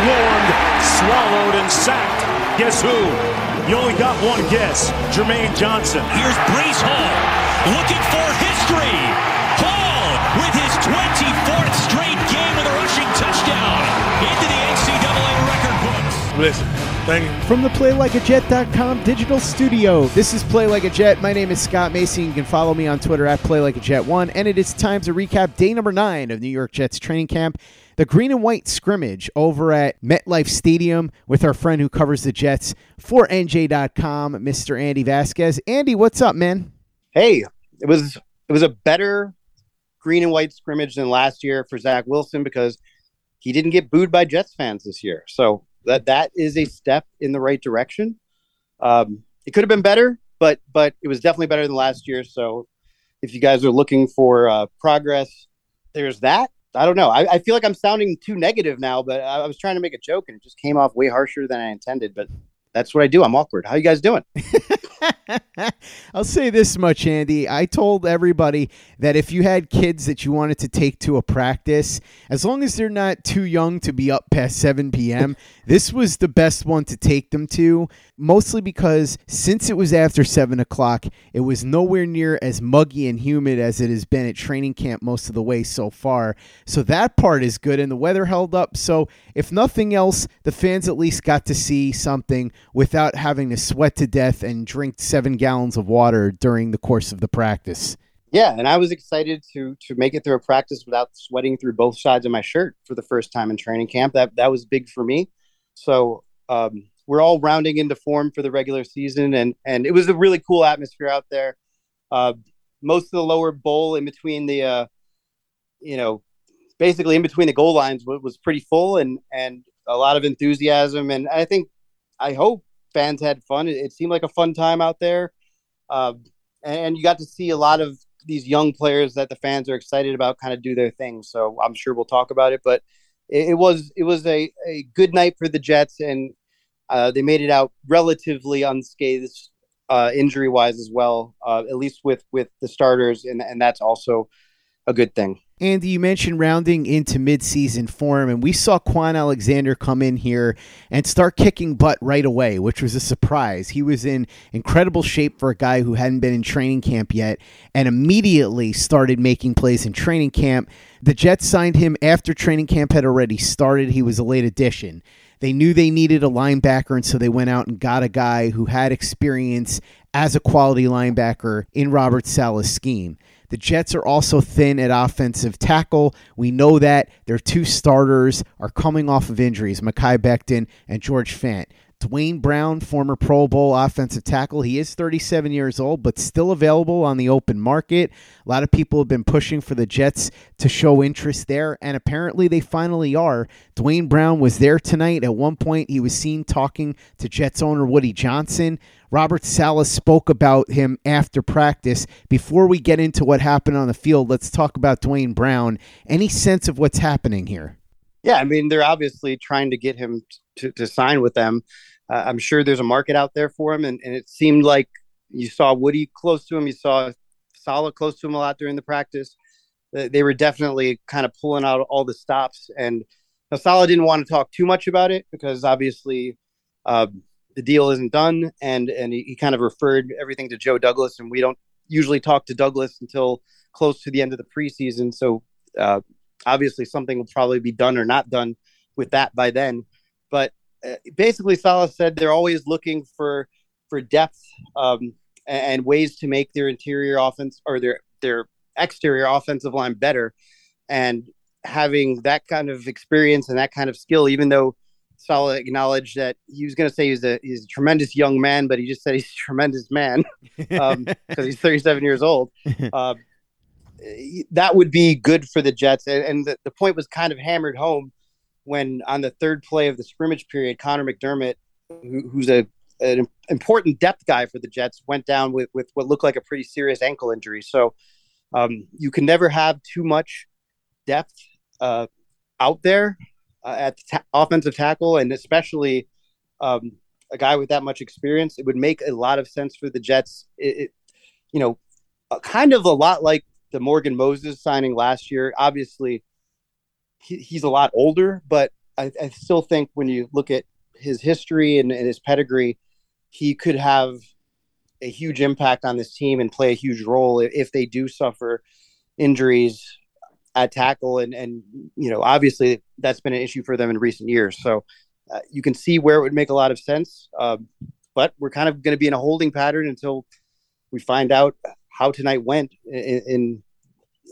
swarmed, swallowed, and sacked. Guess who? You only got one guess. Jermaine Johnson. Here's Breece Hall looking for history. Hall with his 24th straight game with a rushing touchdown into the NCAA record books. Listen, thank you. From the PlayLikeAJet.com digital studio, this is Play Like a Jet. My name is Scott Mason. You can follow me on Twitter at PlayLikeAJet1. And it is time to recap day number nine of New York Jets training camp. The green and white scrimmage over at MetLife Stadium with our friend who covers the Jets for NJ.com, Mr. Andy Vasquez. Andy, what's up, man? Hey, it was it was a better green and white scrimmage than last year for Zach Wilson because he didn't get booed by Jets fans this year. So that that is a step in the right direction. Um, it could have been better, but but it was definitely better than last year. So if you guys are looking for uh, progress, there's that. I don't know. I, I feel like I'm sounding too negative now, but I, I was trying to make a joke and it just came off way harsher than I intended. But that's what I do. I'm awkward. How you guys doing? I'll say this much, Andy. I told everybody that if you had kids that you wanted to take to a practice, as long as they're not too young to be up past 7 p.m., this was the best one to take them to. Mostly because since it was after 7 o'clock, it was nowhere near as muggy and humid as it has been at training camp most of the way so far. So that part is good, and the weather held up. So if nothing else, the fans at least got to see something without having to sweat to death and drink seven gallons of water during the course of the practice. Yeah, and I was excited to to make it through a practice without sweating through both sides of my shirt for the first time in training camp. That that was big for me. So um, we're all rounding into form for the regular season, and and it was a really cool atmosphere out there. Uh, most of the lower bowl in between the, uh, you know, basically in between the goal lines was, was pretty full, and and a lot of enthusiasm, and I think I hope fans had fun. It, it seemed like a fun time out there, uh, and you got to see a lot of these young players that the fans are excited about kind of do their thing. So I'm sure we'll talk about it, but it, it was it was a, a good night for the Jets, and uh, they made it out relatively unscathed uh, injury wise as well, uh, at least with with the starters, and and that's also a good thing. Andy, you mentioned rounding into midseason form, and we saw Kwon Alexander come in here and start kicking butt right away, which was a surprise. He was in incredible shape for a guy who hadn't been in training camp yet and immediately started making plays in training camp. The Jets signed him after training camp had already started. He was a late addition. They knew they needed a linebacker, and so they went out and got a guy who had experience as a quality linebacker in Robert Saleh's scheme. The Jets are also thin at offensive tackle. We know that their two starters are coming off of injuries, Mekhi Becton and George Fant. Duane Brown, former Pro Bowl offensive tackle, he is 37 years old, but still available on the open market. A lot of people have been pushing for the Jets to show interest there, and apparently they finally are. Duane Brown was there tonight. At one point, he was seen talking to Jets owner Woody Johnson. Robert Saleh spoke about him after practice. Before we get into what happened on the field, let's talk about Duane Brown. Any sense of what's happening here? Yeah, I mean, they're obviously trying to get him to, to sign with them. Uh, I'm sure there's a market out there for him, and, and it seemed like you saw Woody close to him, you saw Saleh close to him a lot during the practice. They were definitely kind of pulling out all the stops, and Saleh didn't want to talk too much about it because obviously uh, the deal isn't done, and and he, he kind of referred everything to Joe Douglas, and we don't usually talk to Douglas until close to the end of the preseason. So uh, obviously something will probably be done or not done with that by then. But uh, basically, Saleh said they're always looking for for depth um, and, and ways to make their interior offense or their their exterior offensive line better. And having that kind of experience and that kind of skill, even though Saleh acknowledged that he was going to say he's a he's a tremendous young man, but he just said he's a tremendous man because um, he's 37 years old. Uh, that would be good for the Jets, and, and the, the point was kind of hammered home when on the third play of the scrimmage period, Connor McDermott, who, who's a an important depth guy for the Jets, went down with with what looked like a pretty serious ankle injury. So um, you can never have too much depth uh, out there uh, at the ta- offensive tackle, and especially um, a guy with that much experience. It would make a lot of sense for the Jets. It, it you know, uh, kind of a lot like the Morgan Moses signing last year. Obviously, he, he's a lot older, but I, I, still think when you look at his history and, and his pedigree, he could have a huge impact on this team and play a huge role if they do suffer injuries at tackle and and you know obviously that's been an issue for them in recent years so uh, you can see where it would make a lot of sense um, but we're kind of going to be in a holding pattern until we find out how tonight went in, in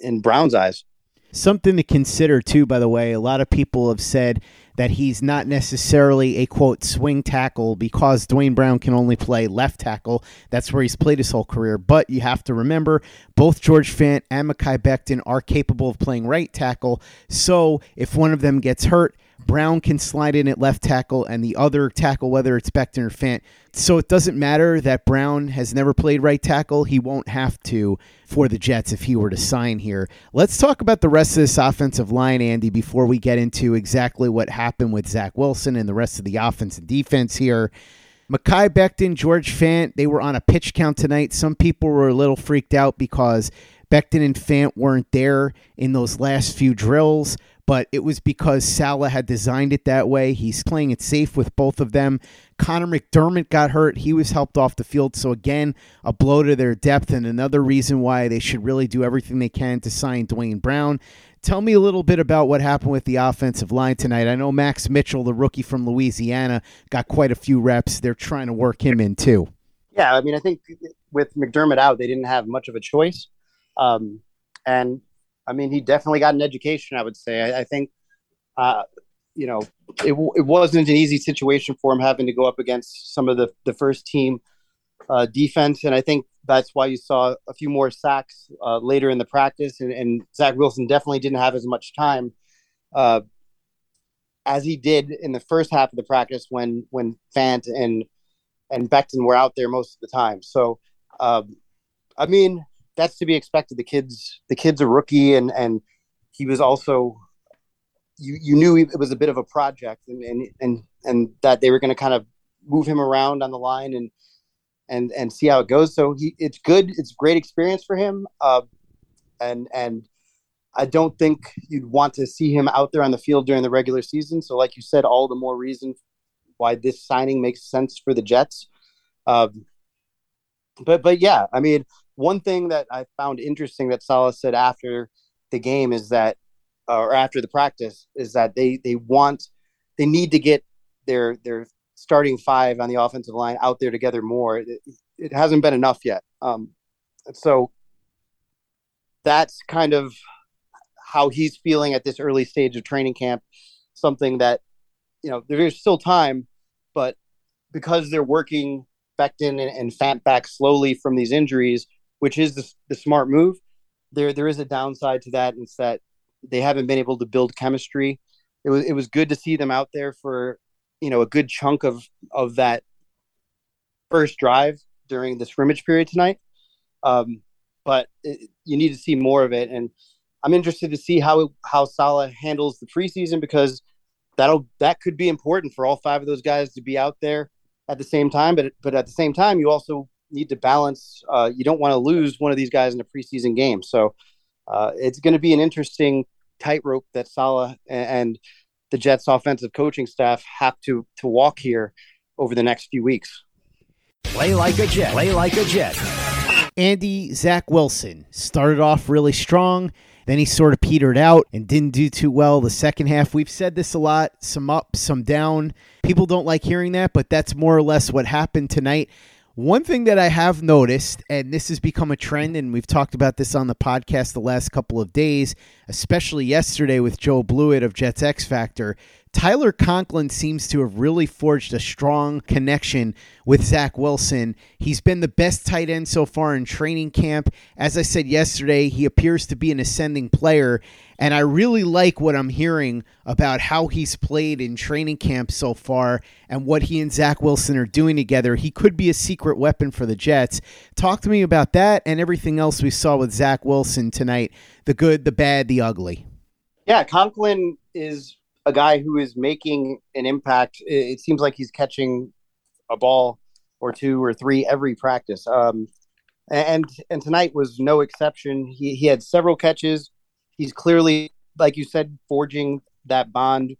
in Brown's eyes. Something to consider too, by the way. A lot of people have said that he's not necessarily a quote swing tackle because Duane Brown can only play left tackle. That's where he's played his whole career. But you have to remember both George Fant and Mekhi Becton are capable of playing right tackle. So if one of them gets hurt, Brown can slide in at left tackle and the other tackle, whether it's Becton or Fant. So it doesn't matter that Brown has never played right tackle. He won't have to for the Jets if he were to sign here. Let's talk about the rest of this offensive line, Andy, before we get into exactly what happened with Zach Wilson and the rest of the offense and defense here. Mekhi Becton, George Fant, they were on a pitch count tonight. Some people were a little freaked out because Becton and Fant weren't there in those last few drills but it was because Saleh had designed it that way. He's playing it safe with both of them. Connor McDermott got hurt. He was helped off the field. So, again, a blow to their depth and another reason why they should really do everything they can to sign Duane Brown. Tell me a little bit about what happened with the offensive line tonight. I know Max Mitchell, the rookie from Louisiana, got quite a few reps. They're trying to work him in too. Yeah, I mean, I think with McDermott out, they didn't have much of a choice. Um, and I mean, he definitely got an education. I would say. I, I think, uh, you know, it, it wasn't an easy situation for him having to go up against some of the the first team uh, defense, and I think that's why you saw a few more sacks uh, later in the practice. And, and, Zach Wilson definitely didn't have as much time uh, as he did in the first half of the practice when when Fant and and Becton were out there most of the time. So, um, I mean, that's to be expected. The kids, the kid's a rookie, and and he was also, you you knew it was a bit of a project, and and and and that they were going to kind of move him around on the line and and and see how it goes. So he, it's good. It's great experience for him. Uh, and and I don't think you'd want to see him out there on the field during the regular season. So, like you said, all the more reason why this signing makes sense for the Jets. Um, but but yeah, I mean, one thing that I found interesting that Saleh said after the game is that, or after the practice, is that they they want they need to get their their starting five on the offensive line out there together more. It, it hasn't been enough yet. Um, so that's kind of how he's feeling at this early stage of training camp. Something that you know there's still time, but because they're working Becton and, and Fant back slowly from these injuries, which is the, the smart move. There, there is a downside to that, and it's that they haven't been able to build chemistry. It was, it was good to see them out there for, you know, a good chunk of of that first drive during the scrimmage period tonight. Um, but it, you need to see more of it, and I'm interested to see how how Saleh handles the preseason because that'll that could be important for all five of those guys to be out there at the same time. But but at the same time, you also need to balance. Uh, you don't want to lose one of these guys in a preseason game. So uh, it's going to be an interesting tightrope that Saleh and the Jets' offensive coaching staff have to to walk here over the next few weeks. Play like a Jet. Play like a Jet. Andy, Zach Wilson started off really strong. Then he sort of petered out and didn't do too well the second half. We've said this a lot some up, some down. People don't like hearing that, but that's more or less what happened tonight. One thing that I have noticed, and this has become a trend, and we've talked about this on the podcast the last couple of days, especially yesterday with Joe Blewett of Jets X Factor, Tyler Conklin seems to have really forged a strong connection with Zach Wilson. He's been the best tight end so far in training camp. As I said yesterday, he appears to be an ascending player, and I really like what I'm hearing about how he's played in training camp so far and what he and Zach Wilson are doing together. He could be a secret weapon for the Jets. Talk to me about that and everything else we saw with Zach Wilson tonight the good, the bad, the ugly. Yeah, Conklin is a guy who is making an impact. It, seems like he's catching a ball or two or three every practice. Um, and and tonight was no exception. He he had several catches. He's clearly, like you said, forging that bond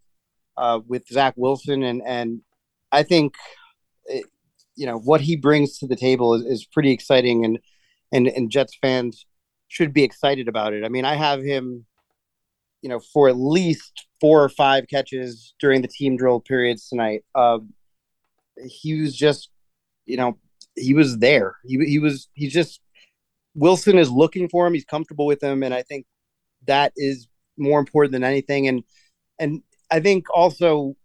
uh, with Zach Wilson, and and I think it, you know what he brings to the table is, is pretty exciting, and and and Jets fans should be excited about it. I mean, I have him, you know, for at least four or five catches during the team drill periods tonight. Uh, he was just, you know, he was there. He he was he just Wilson is looking for him. He's comfortable with him, and I think that is more important than anything. And and I think also,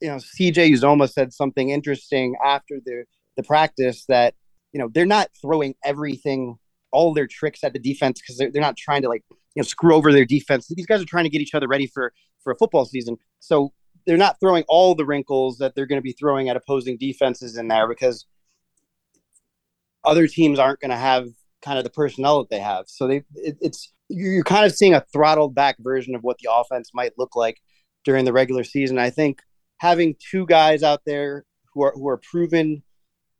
you know, CJ Uzomah said something interesting after the the practice that you know they're not throwing everything all their tricks at the defense because they're, they're not trying to like you know screw over their defense. These guys are trying to get each other ready for for a football season. So they're not throwing all the wrinkles that they're going to be throwing at opposing defenses in there because other teams aren't going to have kind of the personnel that they have. So they it, it's you're kind of seeing a throttled back version of what the offense might look like during the regular season. I think having two guys out there who are who are proven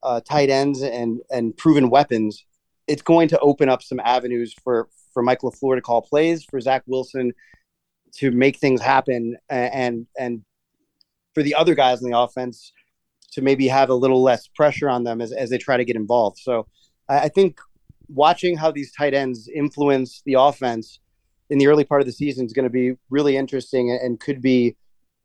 uh, tight ends and and proven weapons, it's going to open up some avenues for for Mike LaFleur to call plays, for Zach Wilson to make things happen and and for the other guys in the offense to maybe have a little less pressure on them as, as they try to get involved. So I think watching how these tight ends influence the offense in the early part of the season is going to be really interesting and could be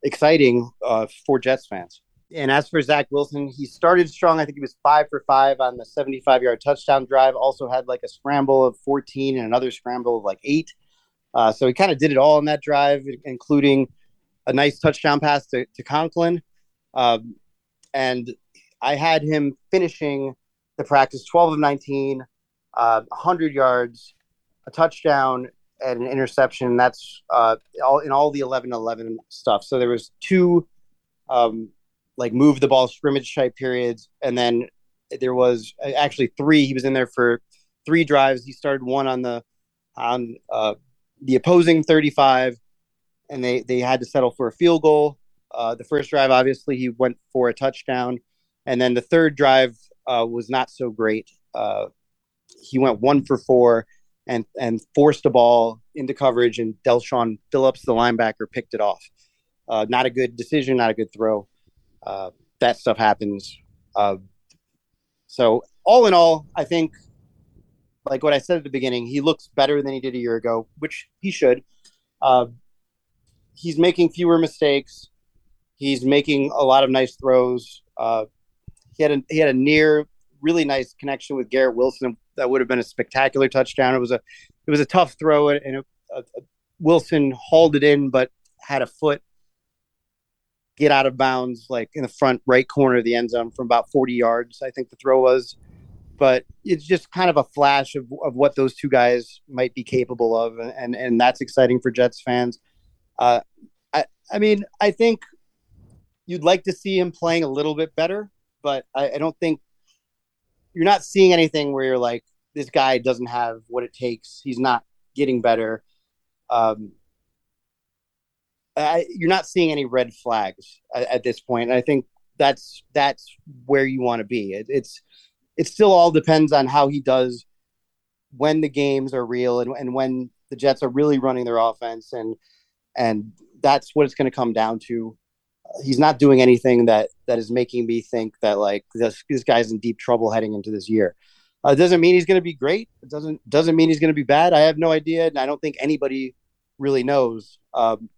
exciting uh, for Jets fans. And as for Zach Wilson, he started strong. I think he was five for five on the 75 yard touchdown drive. Also had like a scramble of 14 and another scramble of like eight. Uh, so he kind of did it all in that drive, including a nice touchdown pass to, to Conklin. Um, and I had him finishing the practice 12 of 19, uh, 100 yards, a touchdown, and an interception. That's uh, all in all the 11 11 stuff. So there was two um, like move the ball scrimmage type periods, and then there was actually three. He was in there for three drives. He started one on the on uh, the opposing 35, and they they had to settle for a field goal. Uh, the first drive, obviously, he went for a touchdown, and then the third drive uh, was not so great. He went one for four and and forced a ball into coverage, and Del'Shawn Phillips, the linebacker, picked it off. Uh, not a good decision, not a good throw. Uh, that stuff happens. Uh, so all in all, I think like what I said at the beginning, he looks better than he did a year ago, which he should. Uh, he's making fewer mistakes. He's making a lot of nice throws. Uh, he had a he had a near really nice connection with Garrett Wilson that would have been a spectacular touchdown. It was a it was a tough throw and uh, Wilson hauled it in, but had a foot get out of bounds like in the front right corner of the end zone from about 40 yards. I think the throw was but it's just kind of a flash of, of what those two guys might be capable of, and and that's exciting for Jets fans. Uh, I I mean I think you'd like to see him playing a little bit better, but I, I don't think you're not seeing anything where you're like this guy doesn't have what it takes. He's not getting better. Um, I, you're not seeing any red flags at, at this point. I think that's that's where you want to be. It, it's it still all depends on how he does when the games are real and, and when the Jets are really running their offense and and that's what it's going to come down to. He's not doing anything that that is making me think that like this this guy's in deep trouble heading into this year. Uh, doesn't mean he's going to be great. It doesn't doesn't mean he's going to be bad. I have no idea, and I don't think anybody really knows. Um,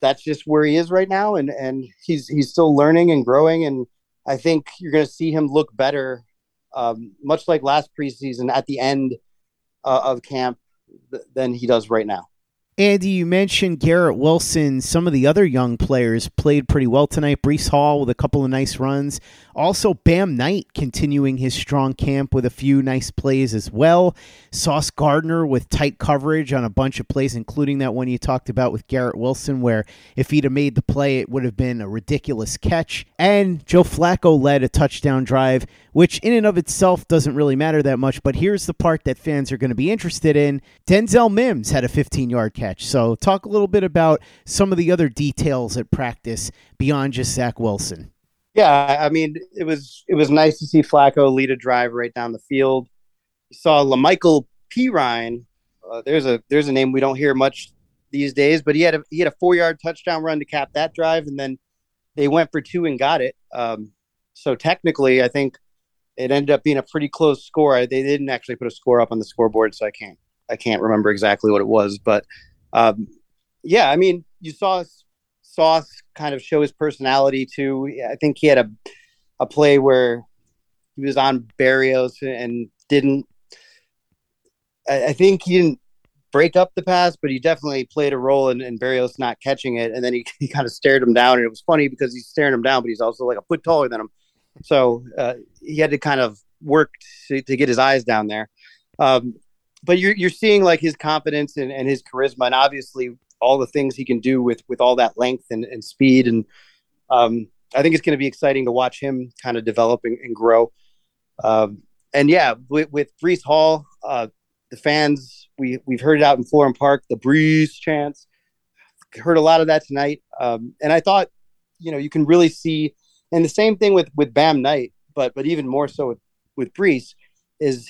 that's just where he is right now, and and he's he's still learning and growing, and I think you're going to see him look better, um, much like last preseason at the end uh, of camp th- than he does right now. Andy, you mentioned Garrett Wilson. Some of the other young players played pretty well tonight. Breece Hall with a couple of nice runs. Also, Bam Knight continuing his strong camp with a few nice plays as well. Sauce Gardner with tight coverage on a bunch of plays, including that one you talked about with Garrett Wilson, where if he'd have made the play, it would have been a ridiculous catch. And Joe Flacco led a touchdown drive, which in and of itself doesn't really matter that much. But here's the part that fans are going to be interested in Denzel Mims had a 15 yard catch. So, talk a little bit about some of the other details at practice beyond just Zach Wilson. Yeah, I mean, it was it was nice to see Flacco lead a drive right down the field. You saw La'Mical Perine. Uh, there's a there's a name we don't hear much these days, but he had a he had a four yard touchdown run to cap that drive, and then they went for two and got it. Um, so technically, I think it ended up being a pretty close score. They didn't actually put a score up on the scoreboard, so I can't I can't remember exactly what it was, but um, yeah, I mean, you saw Sauce kind of show his personality too. I think he had a a play where he was on Berrios and didn't. I, I think he didn't break up the pass, but he definitely played a role in, in Berrios not catching it. And then he, he kind of stared him down, and it was funny because he's staring him down, but he's also like a foot taller than him, so uh, he had to kind of work to, to get his eyes down there. Um, but you're you're seeing like his confidence and, and his charisma, and obviously all the things he can do with with all that length and, and speed. And um, I think it's going to be exciting to watch him kind of develop and, and grow. Um, and yeah, with, with Breece Hall, uh, the fans we we've heard it out in Florham Park, the Breece chants. Heard a lot of that tonight, um, and I thought, you know, you can really see, and the same thing with with Bam Knight, but but even more so with with Breece, is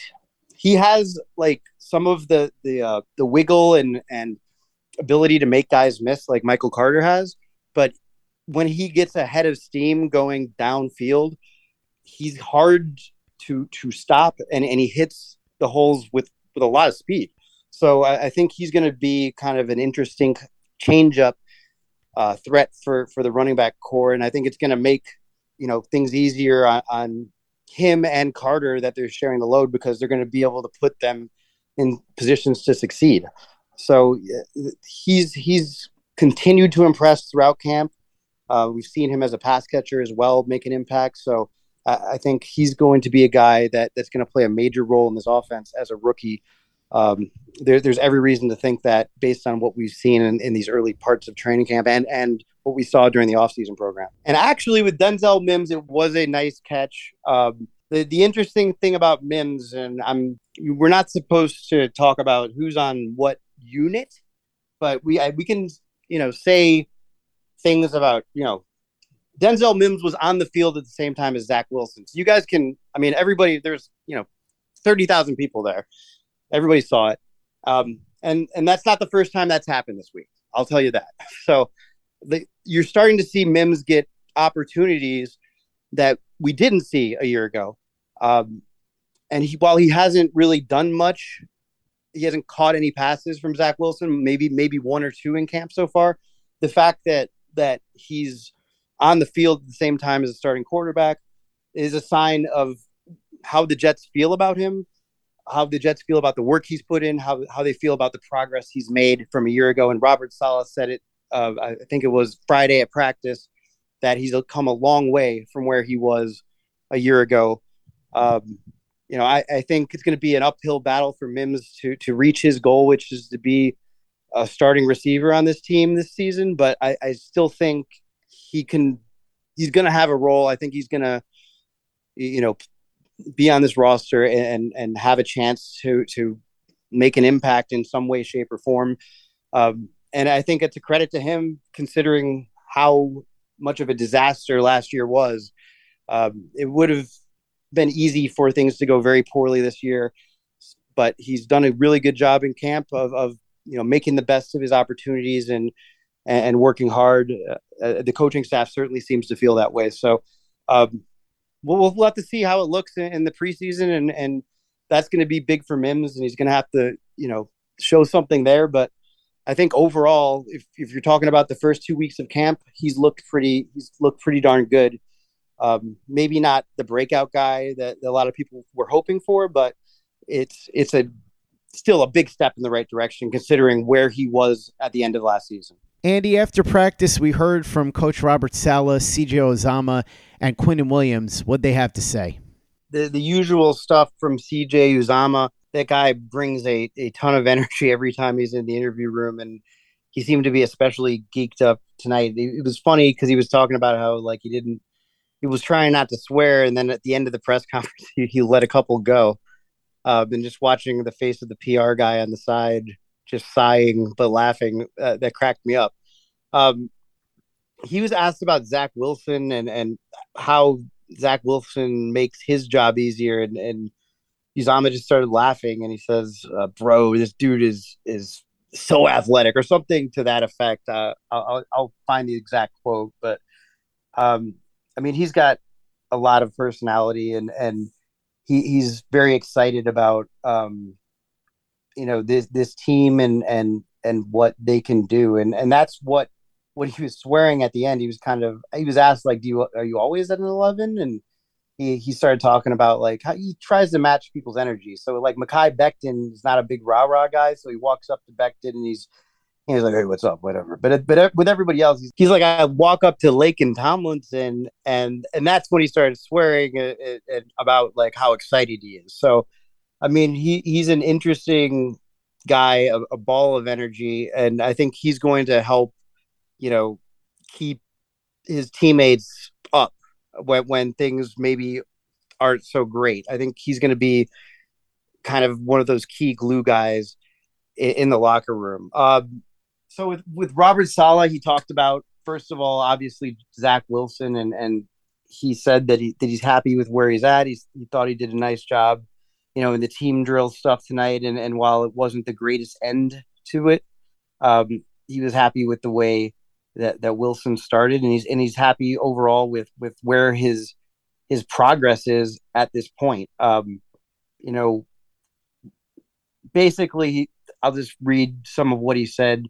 he has like some of the the uh, the wiggle and and ability to make guys miss like Michael Carter has, but when he gets ahead of steam going downfield, he's hard to to stop and, and he hits the holes with with a lot of speed. So I, I think he's going to be kind of an interesting change up uh, threat for for the running back corps, and I think it's going to make you know things easier on, on him and Carter that they're sharing the load because they're going to be able to put them in positions to succeed. So he's he's continued to impress throughout camp. Uh, we've seen him as a pass catcher as well, make an impact. So I, I think he's going to be a guy that that's going to play a major role in this offense as a rookie. Um, there, there's every reason to think that based on what we've seen in, in, these early parts of training camp and and what we saw during the offseason program. And actually, with Denzel Mims, it was a nice catch. Um, the the interesting thing about Mims, and I'm we're not supposed to talk about who's on what unit, but we I, we can you know say things about you know Denzel Mims was on the field at the same time as Zach Wilson. So you guys can I mean everybody there's you know thirty thousand people there, everybody saw it, um, and and that's not the first time that's happened this week. I'll tell you that. So the, you're starting to see Mims get opportunities that we didn't see a year ago. Um, and he, while he hasn't really done much he hasn't caught any passes from Zach Wilson, maybe maybe one or two in camp so far. The fact that that he's on the field at the same time as a starting quarterback is a sign of how the Jets feel about him, how the Jets feel about the work he's put in, how how they feel about the progress he's made from a year ago. And Robert Saleh said it, uh, I think it was Friday at practice, that he's come a long way from where he was a year ago. Um, you know, I, I think it's going to be an uphill battle for Mims to to reach his goal, which is to be a starting receiver on this team this season. But I, I still think he can. He's going to have a role. I think he's going to, you know, be on this roster and and have a chance to to make an impact in some way, shape, or form. Um, and I think it's a credit to him considering how much of a disaster last year was. Um, it would have been easy for things to go very poorly this year, but he's done a really good job in camp of, of you know making the best of his opportunities and and working hard. Uh, uh, the coaching staff certainly seems to feel that way. So, um, we'll, we'll have to see how it looks in, in the preseason, and and that's going to be big for Mims, and he's going to have to you know show something there. But I think overall, if if you're talking about the first two weeks of camp, he's looked pretty he's looked pretty darn good. Um, maybe not the breakout guy that, that a lot of people were hoping for, but it's it's a still a big step in the right direction considering where he was at the end of last season. Andy, after practice, we heard from Coach Robert Saleh, CJ Uzomah, and Quinnen Williams. What they have to say? The the usual stuff from CJ Uzomah. That guy brings a, a ton of energy every time he's in the interview room, and he seemed to be especially geeked up tonight. It, was funny because he was talking about how like he didn't, he was trying not to swear, and then at the end of the press conference, he, he let a couple go. Uh, and just watching the face of the PR guy on the side just sighing but laughing uh, that cracked me up. Um, he was asked about Zach Wilson and and how Zach Wilson makes his job easier, and and Uzomah just started laughing, and he says, uh, "Bro, this dude is is so athletic," or something to that effect. Uh, I'll, I'll find the exact quote, but um, I mean, he's got a lot of personality, and and he, he's very excited about um, you know this this team and and and what they can do. And and that's what what he was swearing at the end. He was kind of he was asked like do you are you always at an 11 and he, he started talking about like how he tries to match people's energy. So like Mekhi Becton is not a big rah rah guy so he walks up to Becton and he's he's like hey what's up? Whatever. But but with everybody else he's, he's like I walk up to Laken Tomlinson and and that's when he started swearing uh, uh, about like how excited he is. So I mean, he he's an interesting guy, a, a, ball of energy, and I think he's going to help, you know, keep his teammates when when things maybe aren't so great. I think he's going to be kind of one of those key glue guys in, in the locker room. Um, so with with Robert Saleh, he talked about first of all, obviously Zach Wilson, and and he said that he that he's happy with where he's at. He's he thought he did a nice job you know, in the team drill stuff tonight. And, and while it wasn't the greatest end to it, um, he was happy with the way that, that Wilson started, and he's and he's happy overall with with where his his progress is at this point. Um, you know, basically, I'll just read some of what he said.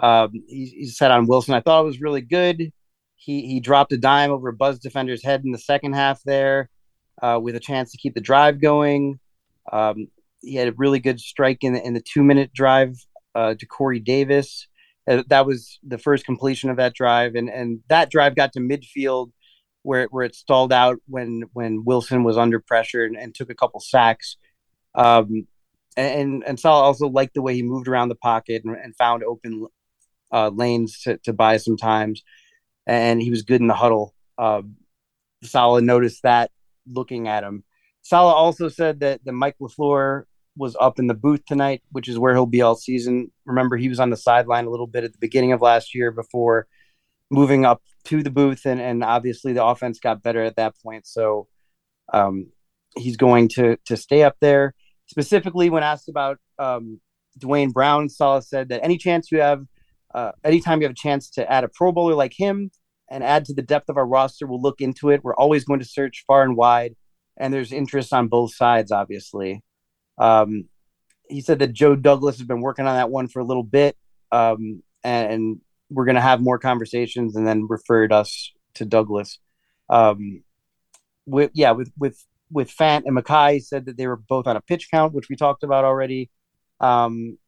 Um, he, he, said on Wilson, I thought it was really good. He he dropped a dime over buzz defender's head in the second half there, uh, with a chance to keep the drive going. Um, he had a really good strike in the, in the two minute drive uh, to Corey Davis. Uh, that was the first completion of that drive, and and that drive got to midfield where where it stalled out when when Wilson was under pressure and, and took a couple sacks. Um, and and Saleh also liked the way he moved around the pocket and, and found open uh, lanes to, to buy some times, and he was good in the huddle. Uh, Saleh noticed that looking at him, Saleh also said that, that Mike LaFleur was up in the booth tonight, which is where he'll be all season. Remember, he was on the sideline a little bit at the beginning of last year before moving up to the booth, and, and obviously the offense got better at that point. So um, he's going to to stay up there. Specifically, when asked about um, Duane Brown, Saleh said that any chance you have, uh, anytime you have a chance to add a Pro Bowler like him and add to the depth of our roster, we'll look into it. We're always going to search far and wide and there's interest on both sides, obviously. Um, he said that Joe Douglas has been working on that one for a little bit, um, and, and, we're going to have more conversations, and then referred us to Douglas. Um, with yeah, with with with Fant and Mekhi said that they were both on a pitch count, which we talked about already. Um,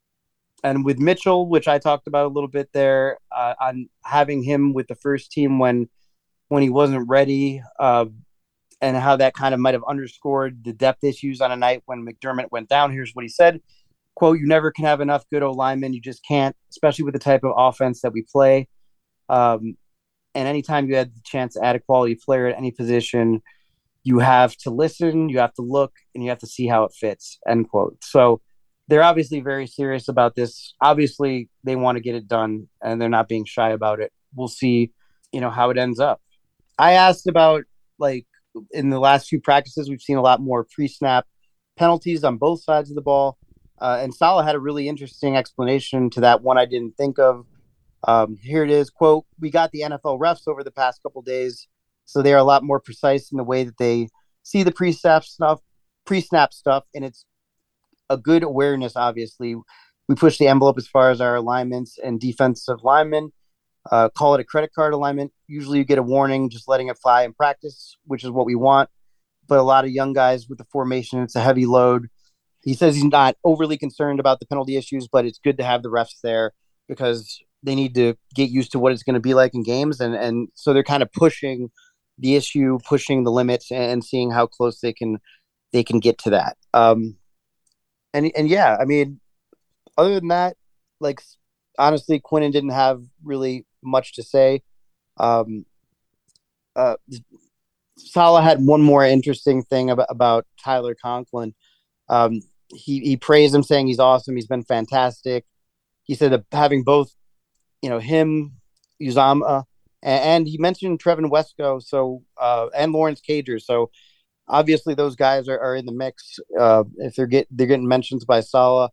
and with Mitchell, which I talked about a little bit there, uh, on having him with the first team when when he wasn't ready. Uh, and how that kind of might have underscored the depth issues on a night when McDermott went down. Here's what he said quote, you never can have enough good O linemen. You just can't, especially with the type of offense that we play. Um, and anytime you had the chance to add a quality player at any position, you have to listen, you have to look, and you have to see how it fits. End quote. So they're obviously very serious about this. Obviously, they want to get it done, and they're not being shy about it. We'll see, you know, how it ends up. I asked about like in the last few practices, we've seen a lot more pre-snap penalties on both sides of the ball. Uh, and Saleh had a really interesting explanation to that one I didn't think of. Um, here it is, quote, we got the NFL refs over the past couple days So they are a lot more precise in the way that they see the pre-snap stuff, pre-snap stuff, and it's a good awareness. Obviously, we push the envelope as far as our alignments and defensive linemen. Uh, call it a credit card alignment. Usually, you get a warning, just letting it fly in practice, which is what we want. But a lot of young guys with the formation, it's a heavy load. He says he's not overly concerned about the penalty issues, but it's good to have the refs there because they need to get used to what it's going to be like in games, and and so they're kind of pushing the issue, pushing the limits, and seeing how close they can they can get to that. Um, and and yeah, I mean, other than that, like honestly, Quinnen didn't have really much to say. Um, uh, Saleh had one more interesting thing about, about Tyler Conklin. Um, he he praised him, saying he's awesome. He's been fantastic. He said that having both, you know, him, Uzomah, and, and he mentioned Trevon Wesco, so uh, and Lawrence Cager. So obviously those guys are, are in the mix. Uh, if they're get they're getting mentions by Saleh,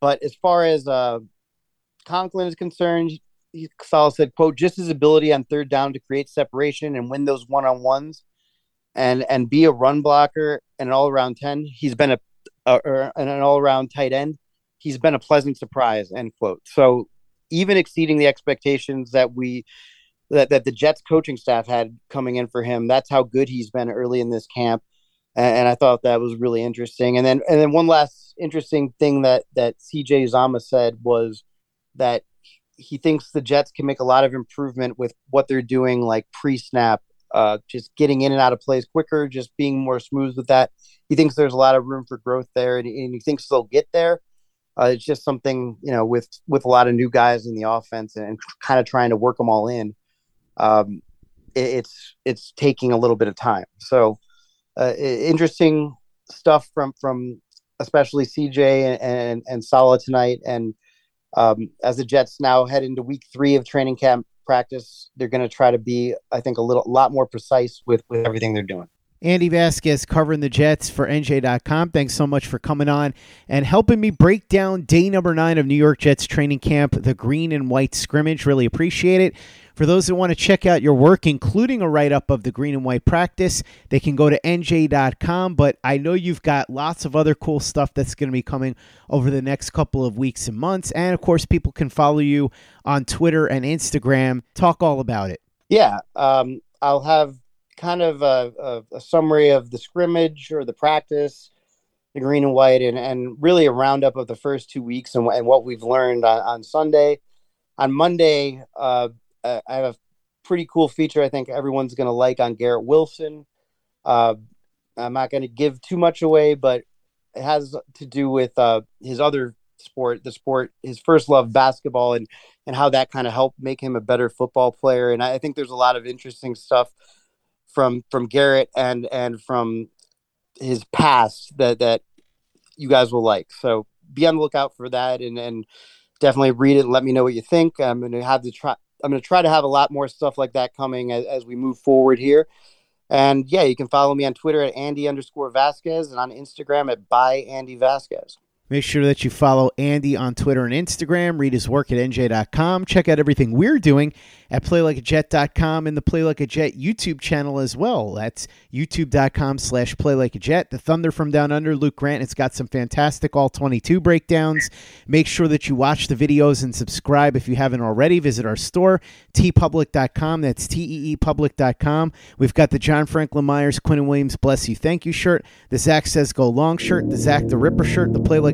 but as far as uh, Conklin is concerned, he, Saleh said, "quote Just his ability on third down to create separation and win those one on ones, and and be a run blocker and an all around ten. He's been a, an all around tight end. He's been a pleasant surprise." End quote. So even exceeding the expectations that we that, that the Jets coaching staff had coming in for him. That's how good he's been early in this camp. And, and I thought that was really interesting. And then and then one last interesting thing that that CJ Uzomah said was that he thinks the Jets can make a lot of improvement with what they're doing, like pre-snap, uh, just getting in and out of plays quicker, just being more smooth with that. He thinks there's a lot of room for growth there, and, and he thinks they'll get there. Uh, it's just something you know with with a lot of new guys in the offense and, and kind of trying to work them all in um, it, it's it's taking a little bit of time. So uh, interesting stuff from from especially CJ and and, and Saleh tonight. And um, as the Jets now head into week three of training camp practice, they're going to try to be, I think, a little a lot more precise with with everything they're doing. Andy Vasquez covering the Jets for NJ.com. Thanks so much for coming on and helping me break down day number nine of New York Jets training camp, the green and white scrimmage. Really appreciate it. For those that want to check out your work, including a write up of the green and white practice, they can go to nj.com. But I know you've got lots of other cool stuff that's going to be coming over the next couple of weeks and months. And of course, people can follow you on Twitter and Instagram. Talk all about it. Yeah. Um, I'll have kind of a, a, a, summary of the scrimmage or the practice, the green and white, and, and really a roundup of the first two weeks and, and what we've learned on, on Sunday. On Monday, uh, uh, I have a pretty cool feature I think everyone's going to like on Garrett Wilson. Uh, I'm not going to give too much away, but it has to do with uh, his other sport, the sport, his first love, basketball, and and how that kind of helped make him a better football player. And I think there's a lot of interesting stuff from from Garrett and and from his past that that you guys will like. So be on the lookout for that, and and definitely read it and let me know what you think. I'm going to have to try I'm going to try to have a lot more stuff like that coming as, as we move forward here. And yeah, you can follow me on Twitter at Andy underscore Vasquez and on Instagram at by Andy Vasquez. Make sure that you follow Andy on Twitter and Instagram. Read his work at nj.com. Check out everything we're doing at playlikeajet.com and the Play Like a Jet YouTube channel as well. That's youtube.com slash playlikeajet. The Thunder from Down Under, Luke Grant, it's got some fantastic all 22 breakdowns. Make sure that you watch the videos and subscribe if you haven't already. Visit our store, teepublic.com. That's T-E-E-public.com. We've got the John Franklin Myers, Quinnen Williams, Bless You, Thank You shirt, the Zach Says Go Long shirt, the Zach the Ripper shirt, the Play Like